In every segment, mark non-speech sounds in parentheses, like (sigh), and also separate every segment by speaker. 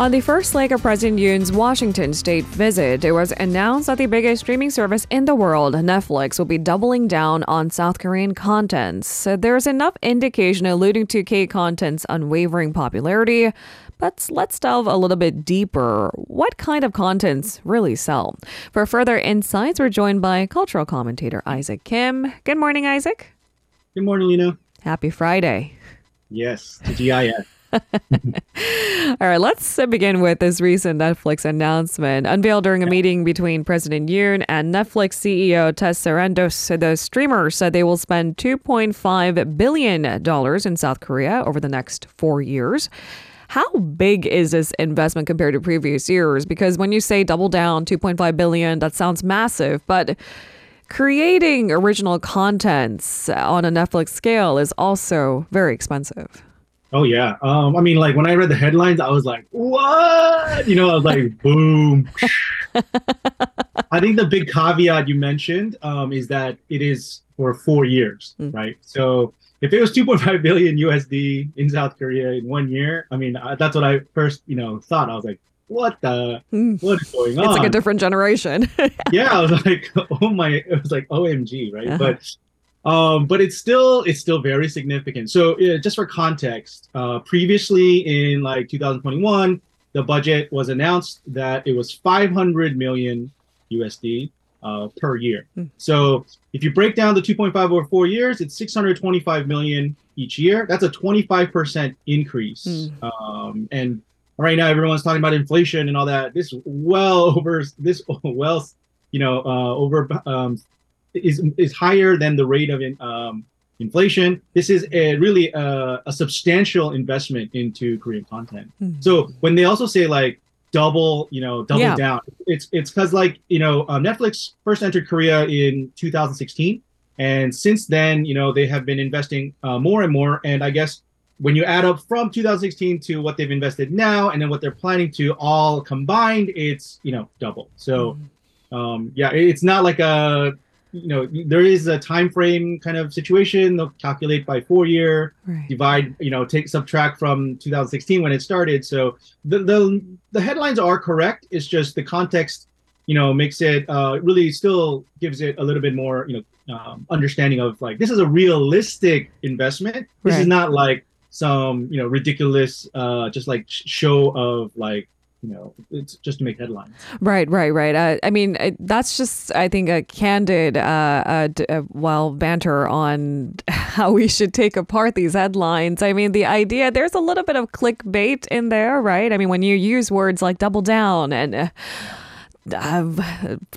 Speaker 1: On the first leg of President Yoon's Washington state visit, it was announced that the biggest streaming service in the world, Netflix, will be doubling down on South Korean contents. So there's enough indication alluding to K content's unwavering popularity. But let's delve a little bit deeper. What kind of contents really sell? For further insights, we're joined by cultural commentator Isaac Kim. Good morning, Isaac.
Speaker 2: Good morning, Lena.
Speaker 1: Happy Friday.
Speaker 2: Yes, the GIS.
Speaker 1: All right, let's begin with this recent Netflix announcement. Unveiled during a meeting between President Yoon and Netflix CEO Ted Sarandos, the streamer said they will spend $2.5 billion in South Korea over the next four years. How big is this investment compared to previous years? Because when you say double down, 2.5 billion, that sounds massive, but creating original contents on a Netflix scale is also very expensive.
Speaker 2: Oh yeah. Um, I mean, like when I read the headlines, I was like, "What?" You know, I was like, (laughs) "Boom." (laughs) I think the big caveat you mentioned um, is that it is for four years, mm. right? So if it was 2.5 billion USD in South Korea in one year, I mean, uh, that's what I first, you know, thought. I was like, "What the? Mm. What is going on?"
Speaker 1: It's like a different generation. (laughs)
Speaker 2: yeah, I was like, "Oh my!" It was like, "OMG!" Right? Uh-huh. But um, but it's still it's still very significant. So just for context, uh, previously in like 2021, the budget was announced that it was 500 million USD uh, per year. Mm. So if you break down the 2.5 over four years, it's 625 million each year. That's a 25% increase. Mm. Um, and right now, everyone's talking about inflation and all that. This well (laughs) over this (laughs) well, you know, uh, over um, is is higher than the rate of um, inflation. This is a, really a, a, substantial investment into Korean content. Mm-hmm. So when they also say like double, you know, double yeah. down, it's it's because like you know uh, Netflix first entered Korea in 2016, and since then you know they have been investing uh, more and more. And I guess when you add up from 2016 to what they've invested now, and then what they're planning to all combined, it's you know double. So. Mm-hmm. Um, yeah, it's not like a you know there is a time frame kind of situation they'll calculate by four year right. divide you know take subtract from 2016 when it started so the, the the headlines are correct it's just the context you know makes it uh, really still gives it a little bit more you know um, understanding of like this is a realistic investment this right. is not like some you know ridiculous uh just like show of like you know, it's just to make headlines.
Speaker 1: Right, right, right. Uh, I mean, that's just, I think, a candid, uh, uh, uh, well, banter on (laughs) how we should take apart these headlines. I mean, the idea, there's a little bit of clickbait in there, right? I mean, when you use words like double down and uh, of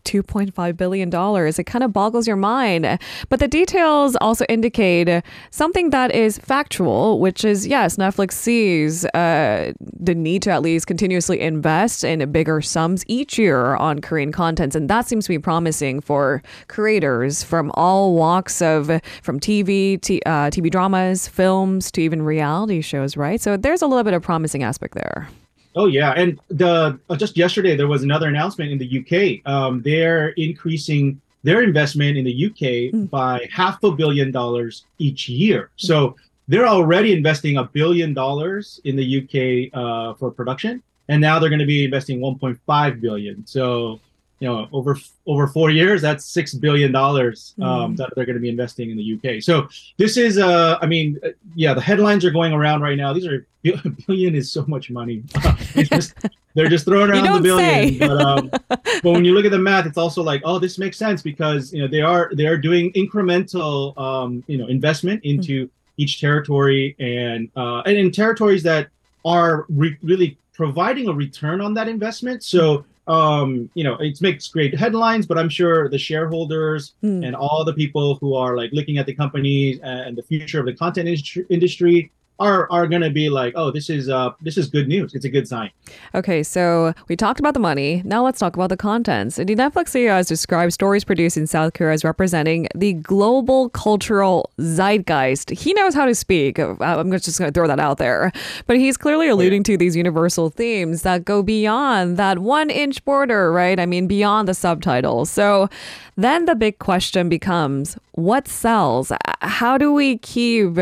Speaker 1: $2.5 billion. It kind of boggles your mind. But the details also indicate something that is factual, which is yes, Netflix sees uh, the need to at least continuously invest in bigger sums each year on Korean contents. And that seems to be promising for creators from all walks of from TV, t- uh, TV dramas, films, to even reality shows, right? So there's a little bit of promising aspect there.
Speaker 2: Oh yeah, and the uh, just yesterday there was another announcement in the UK. Um, they're increasing their investment in the UK mm. by half a billion dollars each year. Mm. So they're already investing a billion dollars in the UK uh, for production, and now they're going to be investing 1.5 billion. So you know over over four years that's six billion dollars um, mm. that they're going to be investing in the uk so this is uh i mean uh, yeah the headlines are going around right now these are (laughs) billion is so much money (laughs) just, they're just throwing around the billion but, um, but when you look at the math it's also like oh this makes sense because you know they are they are doing incremental um you know investment mm. into mm. each territory and uh and in territories that are re- really providing a return on that investment so um, you know, it makes great headlines, but I'm sure the shareholders mm. and all the people who are like looking at the company and the future of the content industry are are going to be like, oh, this is uh this is good news. It's a good sign.
Speaker 1: Okay, so we talked about the money. Now let's talk about the contents. The Netflix CEO has described stories produced in South Korea as representing the global cultural zeitgeist. He knows how to speak. Uh, I'm just going to throw that out there. But he's clearly alluding oh, yeah. to these universal themes that go beyond that one inch border, right? I mean, beyond the subtitles. So then the big question becomes what sells? How do we keep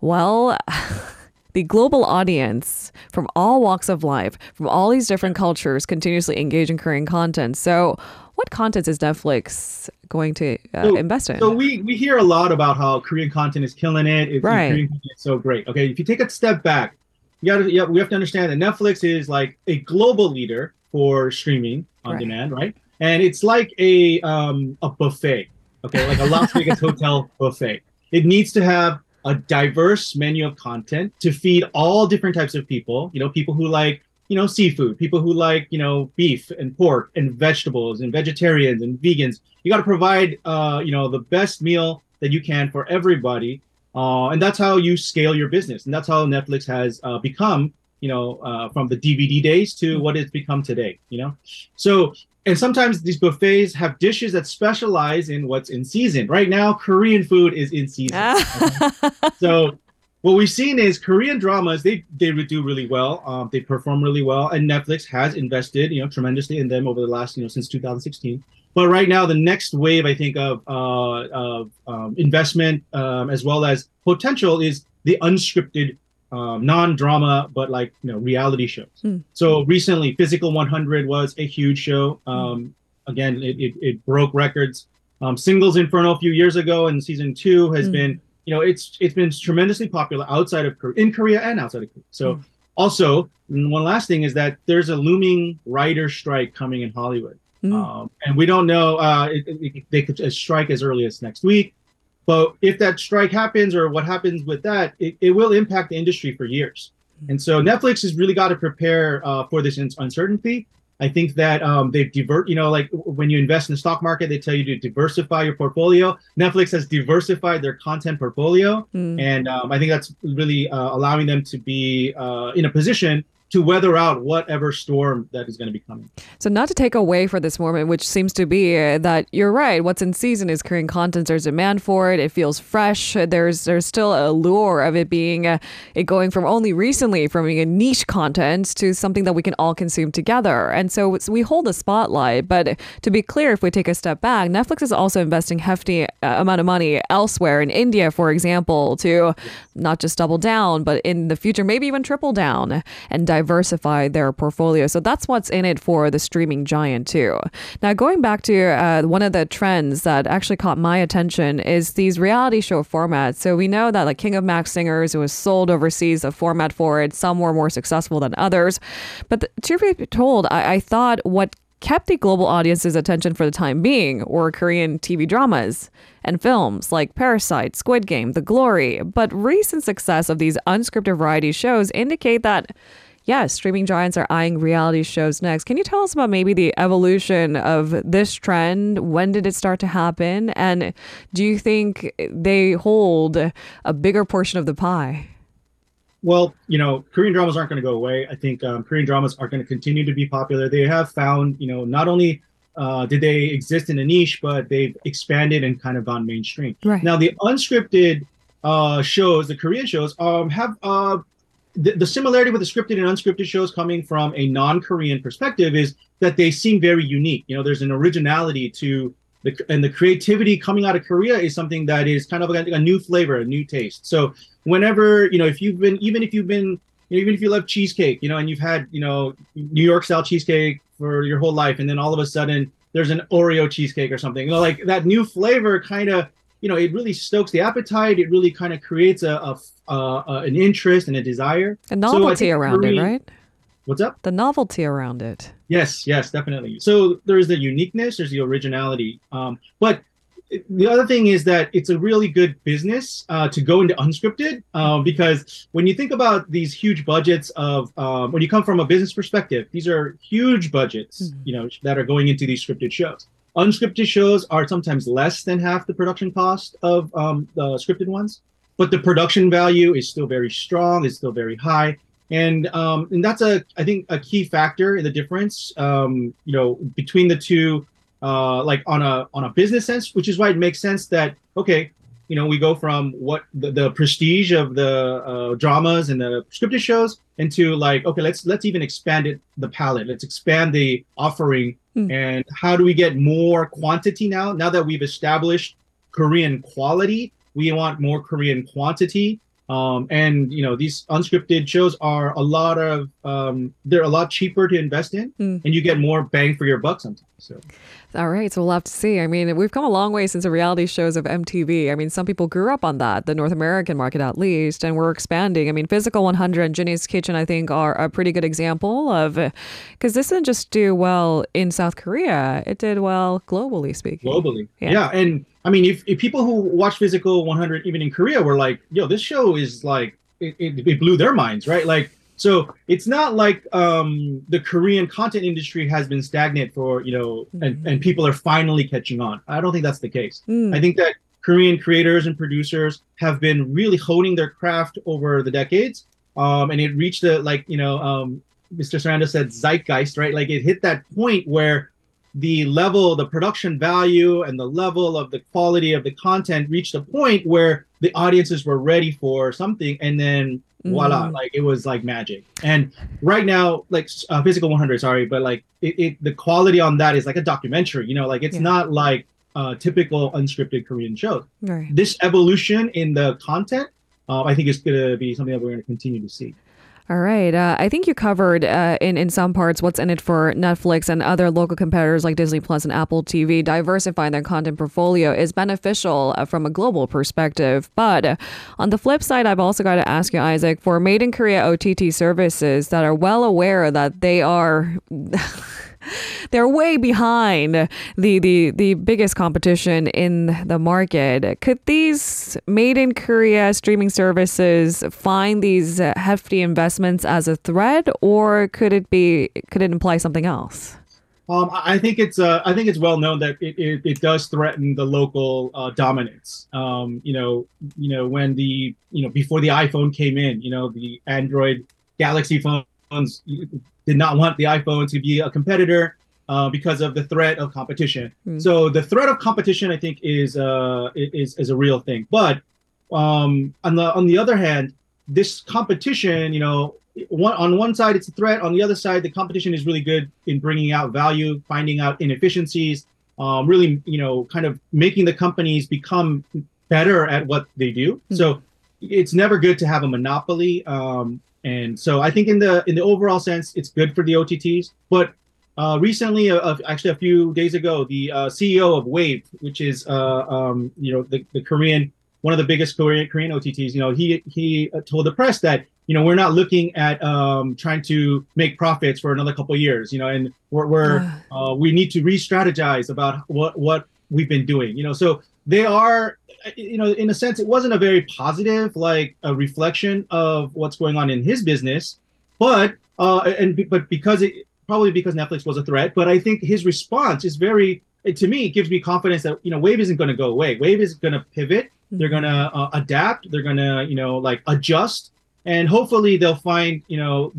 Speaker 1: well, (laughs) the global audience from all walks of life, from all these different cultures, continuously engage in Korean content. So, what content is Netflix going to uh,
Speaker 2: So-
Speaker 1: invest in?
Speaker 2: So we we hear a lot about how Korean content is killing it. It's,
Speaker 1: Right.
Speaker 2: Korean so great. Okay, if you take a step back, you gotta yeah, we have to understand that Netflix is like a global leader for streaming on
Speaker 1: Right.
Speaker 2: demand, right? And it's like a um a buffet. Okay, like a Las Vegas (laughs) hotel buffet. It needs to have a diverse menu of content to feed all different types of people. You know, people who like you know seafood, people who like you know beef and pork and vegetables and vegetarians and vegans. You got to provide uh, you know the best meal that you can for everybody, uh, and that's how you scale your business. And that's how Netflix has uh, become. You know, uh, from the DVD days to what it's become today. You know, so and sometimes these buffets have dishes that specialize in what's in season. Right now, Korean food is in season. (laughs) so what we've seen is Korean dramas they they do really well. Um, they perform really well, and Netflix has invested you know tremendously in them over the last you know since 2016. But right now, the next wave I think of uh, of um, investment um, as well as potential is the unscripted. Um, non-drama, but like you know, reality shows.
Speaker 1: Hmm.
Speaker 2: So recently, Physical 100 was a huge show. Um, again, it, it, it broke records. Um, Singles Inferno a few years ago, and season two has
Speaker 1: Hmm.
Speaker 2: been you know it's it's been tremendously popular outside of Korea, in Korea and outside of Korea. So
Speaker 1: Mm.
Speaker 2: also mm, one last thing is that there's a looming writer strike coming in Hollywood,
Speaker 1: Mm.
Speaker 2: um, and we don't know uh, it, it, they could uh, strike as early as next week. But if that strike happens or what happens with that, it, it will impact the industry for years. And so Netflix has really got to prepare uh, for this uncertainty. I think that um, they've divert, you know, like when you invest in the stock market, they tell you to diversify your portfolio. Netflix has diversified their content portfolio,
Speaker 1: Mm.
Speaker 2: and um, I think that's really uh, allowing them to be uh, in a position to weather out whatever storm that is going to be coming.
Speaker 1: So, not to take away for this moment, which seems to be uh, that you're right. What's in season is Korean content. There's demand for it. It feels fresh. There's there's still a lure of it being uh, it going from only recently from being a niche content to something that we can all consume together. And so we hold the spotlight. But to be clear, if we take a step back, Netflix is also investing hefty uh, amount of money elsewhere in India, for example, to not just double down, but in the future maybe even triple down and diversify their portfolio. So that's what's in it for the streaming giant too. Now going back to uh, one of the trends that actually caught my attention is these reality show formats. So we know that like King of Mask Singers it was sold overseas, a format for it. Some were more successful than others. But the, truth be told, I, I thought what kept the global audience's attention for the time being were Korean TV dramas and films like Parasite, Squid Game, The Glory. But recent success of these unscripted variety shows indicate that yes, streaming giants are eyeing reality shows next. Can you tell us about maybe the evolution of this trend? When did it start to happen? And do you think they hold a bigger portion of the pie?
Speaker 2: Well, you know, Korean dramas aren't going to go away. I think um, Korean dramas are going to continue to be popular. They have found, you know, not only uh, did they exist in a niche, but they've expanded and kind of gone mainstream.
Speaker 1: Right.
Speaker 2: Now, the unscripted uh, shows, the Korean shows, um, have uh, the, the similarity with the scripted and unscripted shows coming from a non-Korean perspective is that they seem very unique. You know, there's an originality to the and the creativity coming out of Korea is something that is kind of like a new flavor, a new taste. So whenever you know, if you've been, even if you've been, you know, even if you love cheesecake, you know, and you've had, you know, New York style cheesecake for your whole life, and then all of a sudden there's an Oreo cheesecake or something, you know, like that new flavor kind of, you know, it really stokes the appetite. It really kind of creates a, a, a, an interest and a desire.
Speaker 1: A novelty
Speaker 2: think
Speaker 1: around it, right?
Speaker 2: What's up?
Speaker 1: The novelty around it.
Speaker 2: Yes, yes, definitely. So there's the uniqueness, there's the originality. Um, but the other thing is that it's a really good business uh, to go into unscripted uh, because when you think about these huge budgets of um, when you come from a business perspective, these are huge budgets,
Speaker 1: Mhm.
Speaker 2: you know, that are going into these scripted shows. Unscripted shows are sometimes less than half the production cost of um, the scripted ones, but the production value is still very strong. It's still very high and um, and that's a I think a key factor in the difference um, you know between the two uh, like on a on a business sense which is why it makes sense that okay you know we go from what the, the prestige of the uh, dramas and the scripted shows into like okay let's let's even expand it the palette let's expand the offering
Speaker 1: Hmm.
Speaker 2: and how do we get more quantity now now that we've established Korean quality we want more Korean quantity Um, and you know these unscripted shows are a lot of um, they're a lot cheaper to invest in,
Speaker 1: Mm.
Speaker 2: and you get more bang for your buck sometimes. So
Speaker 1: All right, so we'll have to see. I mean, we've come a long way since the reality shows of MTV. I mean, some people grew up on that, the North American market at least, and we're expanding. I mean, Physical 100 and Jinny's Kitchen, I think, are a pretty good example of because this didn't just do well in South Korea; it did well globally speaking.
Speaker 2: globally,
Speaker 1: Yeah.
Speaker 2: yeah. And I mean, if, if people who watch Physical 100 even in Korea were like, "Yo, this show is like it, it, it blew their minds," right? Like. So it's not like um, the Korean content industry has been stagnant for you know, and, and people are finally catching on. I don't think that's the case.
Speaker 1: Mm.
Speaker 2: I think that Korean creators and producers have been really honing their craft over the decades, um, and it reached a like you know, um, Mr. Saranda said zeitgeist, right? Like it hit that point where the level, the production value, and the level of the quality of the content reached a point where the audiences were ready for something, and then voila,
Speaker 1: Mm.
Speaker 2: like it was like magic. And right now, like uh, Physical 100, sorry, but like it, it, the quality on that is like a documentary. You know, like it's
Speaker 1: Yeah.
Speaker 2: not like uh, typical unscripted Korean shows.
Speaker 1: Right.
Speaker 2: This evolution in the content, uh, I think, is going to be something that we're going to continue to see.
Speaker 1: All right. Uh, I think you covered uh, in in some parts what's in it for Netflix and other local competitors like Disney Plus and Apple TV. Diversifying their content portfolio is beneficial uh, from a global perspective. But uh, on the flip side, I've also got to ask you, Isaac, for Made in Korea OTT services that are well aware that they are. (laughs) (laughs) They're way behind the, the, the biggest competition in the market. Could these made in Korea streaming services find these hefty investments as a threat, or could it be could it imply something else?
Speaker 2: Um, I think it's uh, I think it's well known that it, it, it does threaten the local uh, dominance. Um, you know, you know when the you know before the iPhone came in, you know the Android Galaxy phones did not want the iPhone to be a competitor uh, because of the threat of competition.
Speaker 1: Hmm.
Speaker 2: So the threat of competition, I think, is uh, is is a real thing. But um, on the on the other hand, this competition, you know, one on one side it's a threat. On the other side, the competition is really good in bringing out value, finding out inefficiencies, um, really, you know, kind of making the companies become better at what they do.
Speaker 1: Mhm.
Speaker 2: So it's never good to have a monopoly. Um, and so I think in the in the overall sense, it's good for the OTTs. But uh, recently, uh, actually a few days ago, the uh, CEO of Wavve, which is uh, um, you know the, the Korean one of the biggest Korean Korean OTTs, you know, he he uh, told the press that you know we're not looking at um, trying to make profits for another couple of years, you know, and we're, we're uh, we need to re-strategize about what what we've been doing, you know. So they are, you know, in a sense, it wasn't a very positive like a reflection of what's going on in his business, but uh, and but because it probably because Netflix was a threat, but I think his response is very it- to me it gives me confidence that you know Wavve isn't going to go away. Wavve is going to pivot. They're going to uh, adapt. They're going to you know like adjust, and hopefully they'll find you know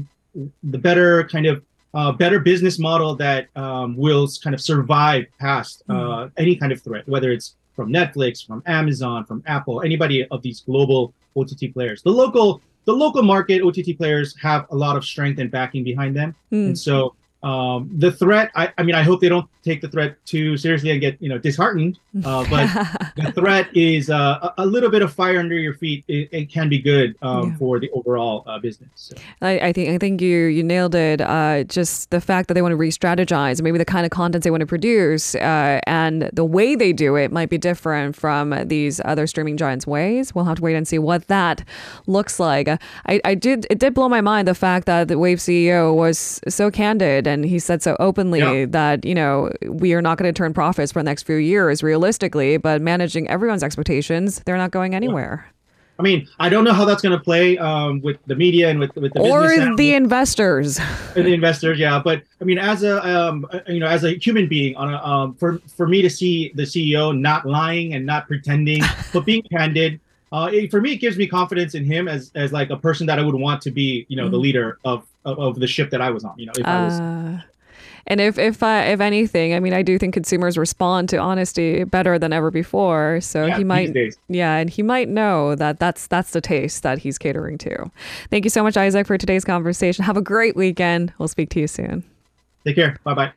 Speaker 2: the better kind of uh, better business model that um, will kind of survive past uh, any kind of threat, whether it's from Netflix, from Amazon, from Apple, anybody of these global OTT players. The local the local market OTT players have a lot of strength and backing behind them,
Speaker 1: Mm.
Speaker 2: and so um, the threat. I, I mean, I hope they don't take the threat too seriously and get you know disheartened. Uh, but (laughs) the threat is uh, a, a little bit of fire under your feet. It, it can be good um,
Speaker 1: Yeah.
Speaker 2: for the overall uh, business. So.
Speaker 1: I, I think I think you you nailed it. Uh, just the fact that they want to re-strategize, maybe the kind of content they want to produce, uh, and the way they do it might be different from these other streaming giants' ways. We'll have to wait and see what that looks like. I, I did it did blow my mind the fact that the Wavve CEO was so candid and he said so openly
Speaker 2: Yeah.
Speaker 1: that you know we are not going to turn profits for the next few years realistically, but managing everyone's expectations, they're not going anywhere.
Speaker 2: I mean, I don't know how that's going to play um, with the media and with with the
Speaker 1: Or the investors.
Speaker 2: and the investors. Yeah, but I mean, as a um, uh, you know, as a human being, on a um, for for me to see the CEO not lying and not pretending, (laughs) but being candid. Uh, it, for me, it gives me confidence in him as, as like a person that I would want to be, you know, the
Speaker 1: Mhm.
Speaker 2: leader of, of of the ship that I was on. You know, if I was
Speaker 1: Uh, and if if uh, if anything, I mean, I do think consumers respond to honesty better than ever before. So
Speaker 2: yeah,
Speaker 1: he might, yeah, and he might know that that's that's the taste that he's catering to. Thank you so much, Isaac, for today's conversation. Have a great weekend. We'll speak to you soon.
Speaker 2: Take care. Bye bye.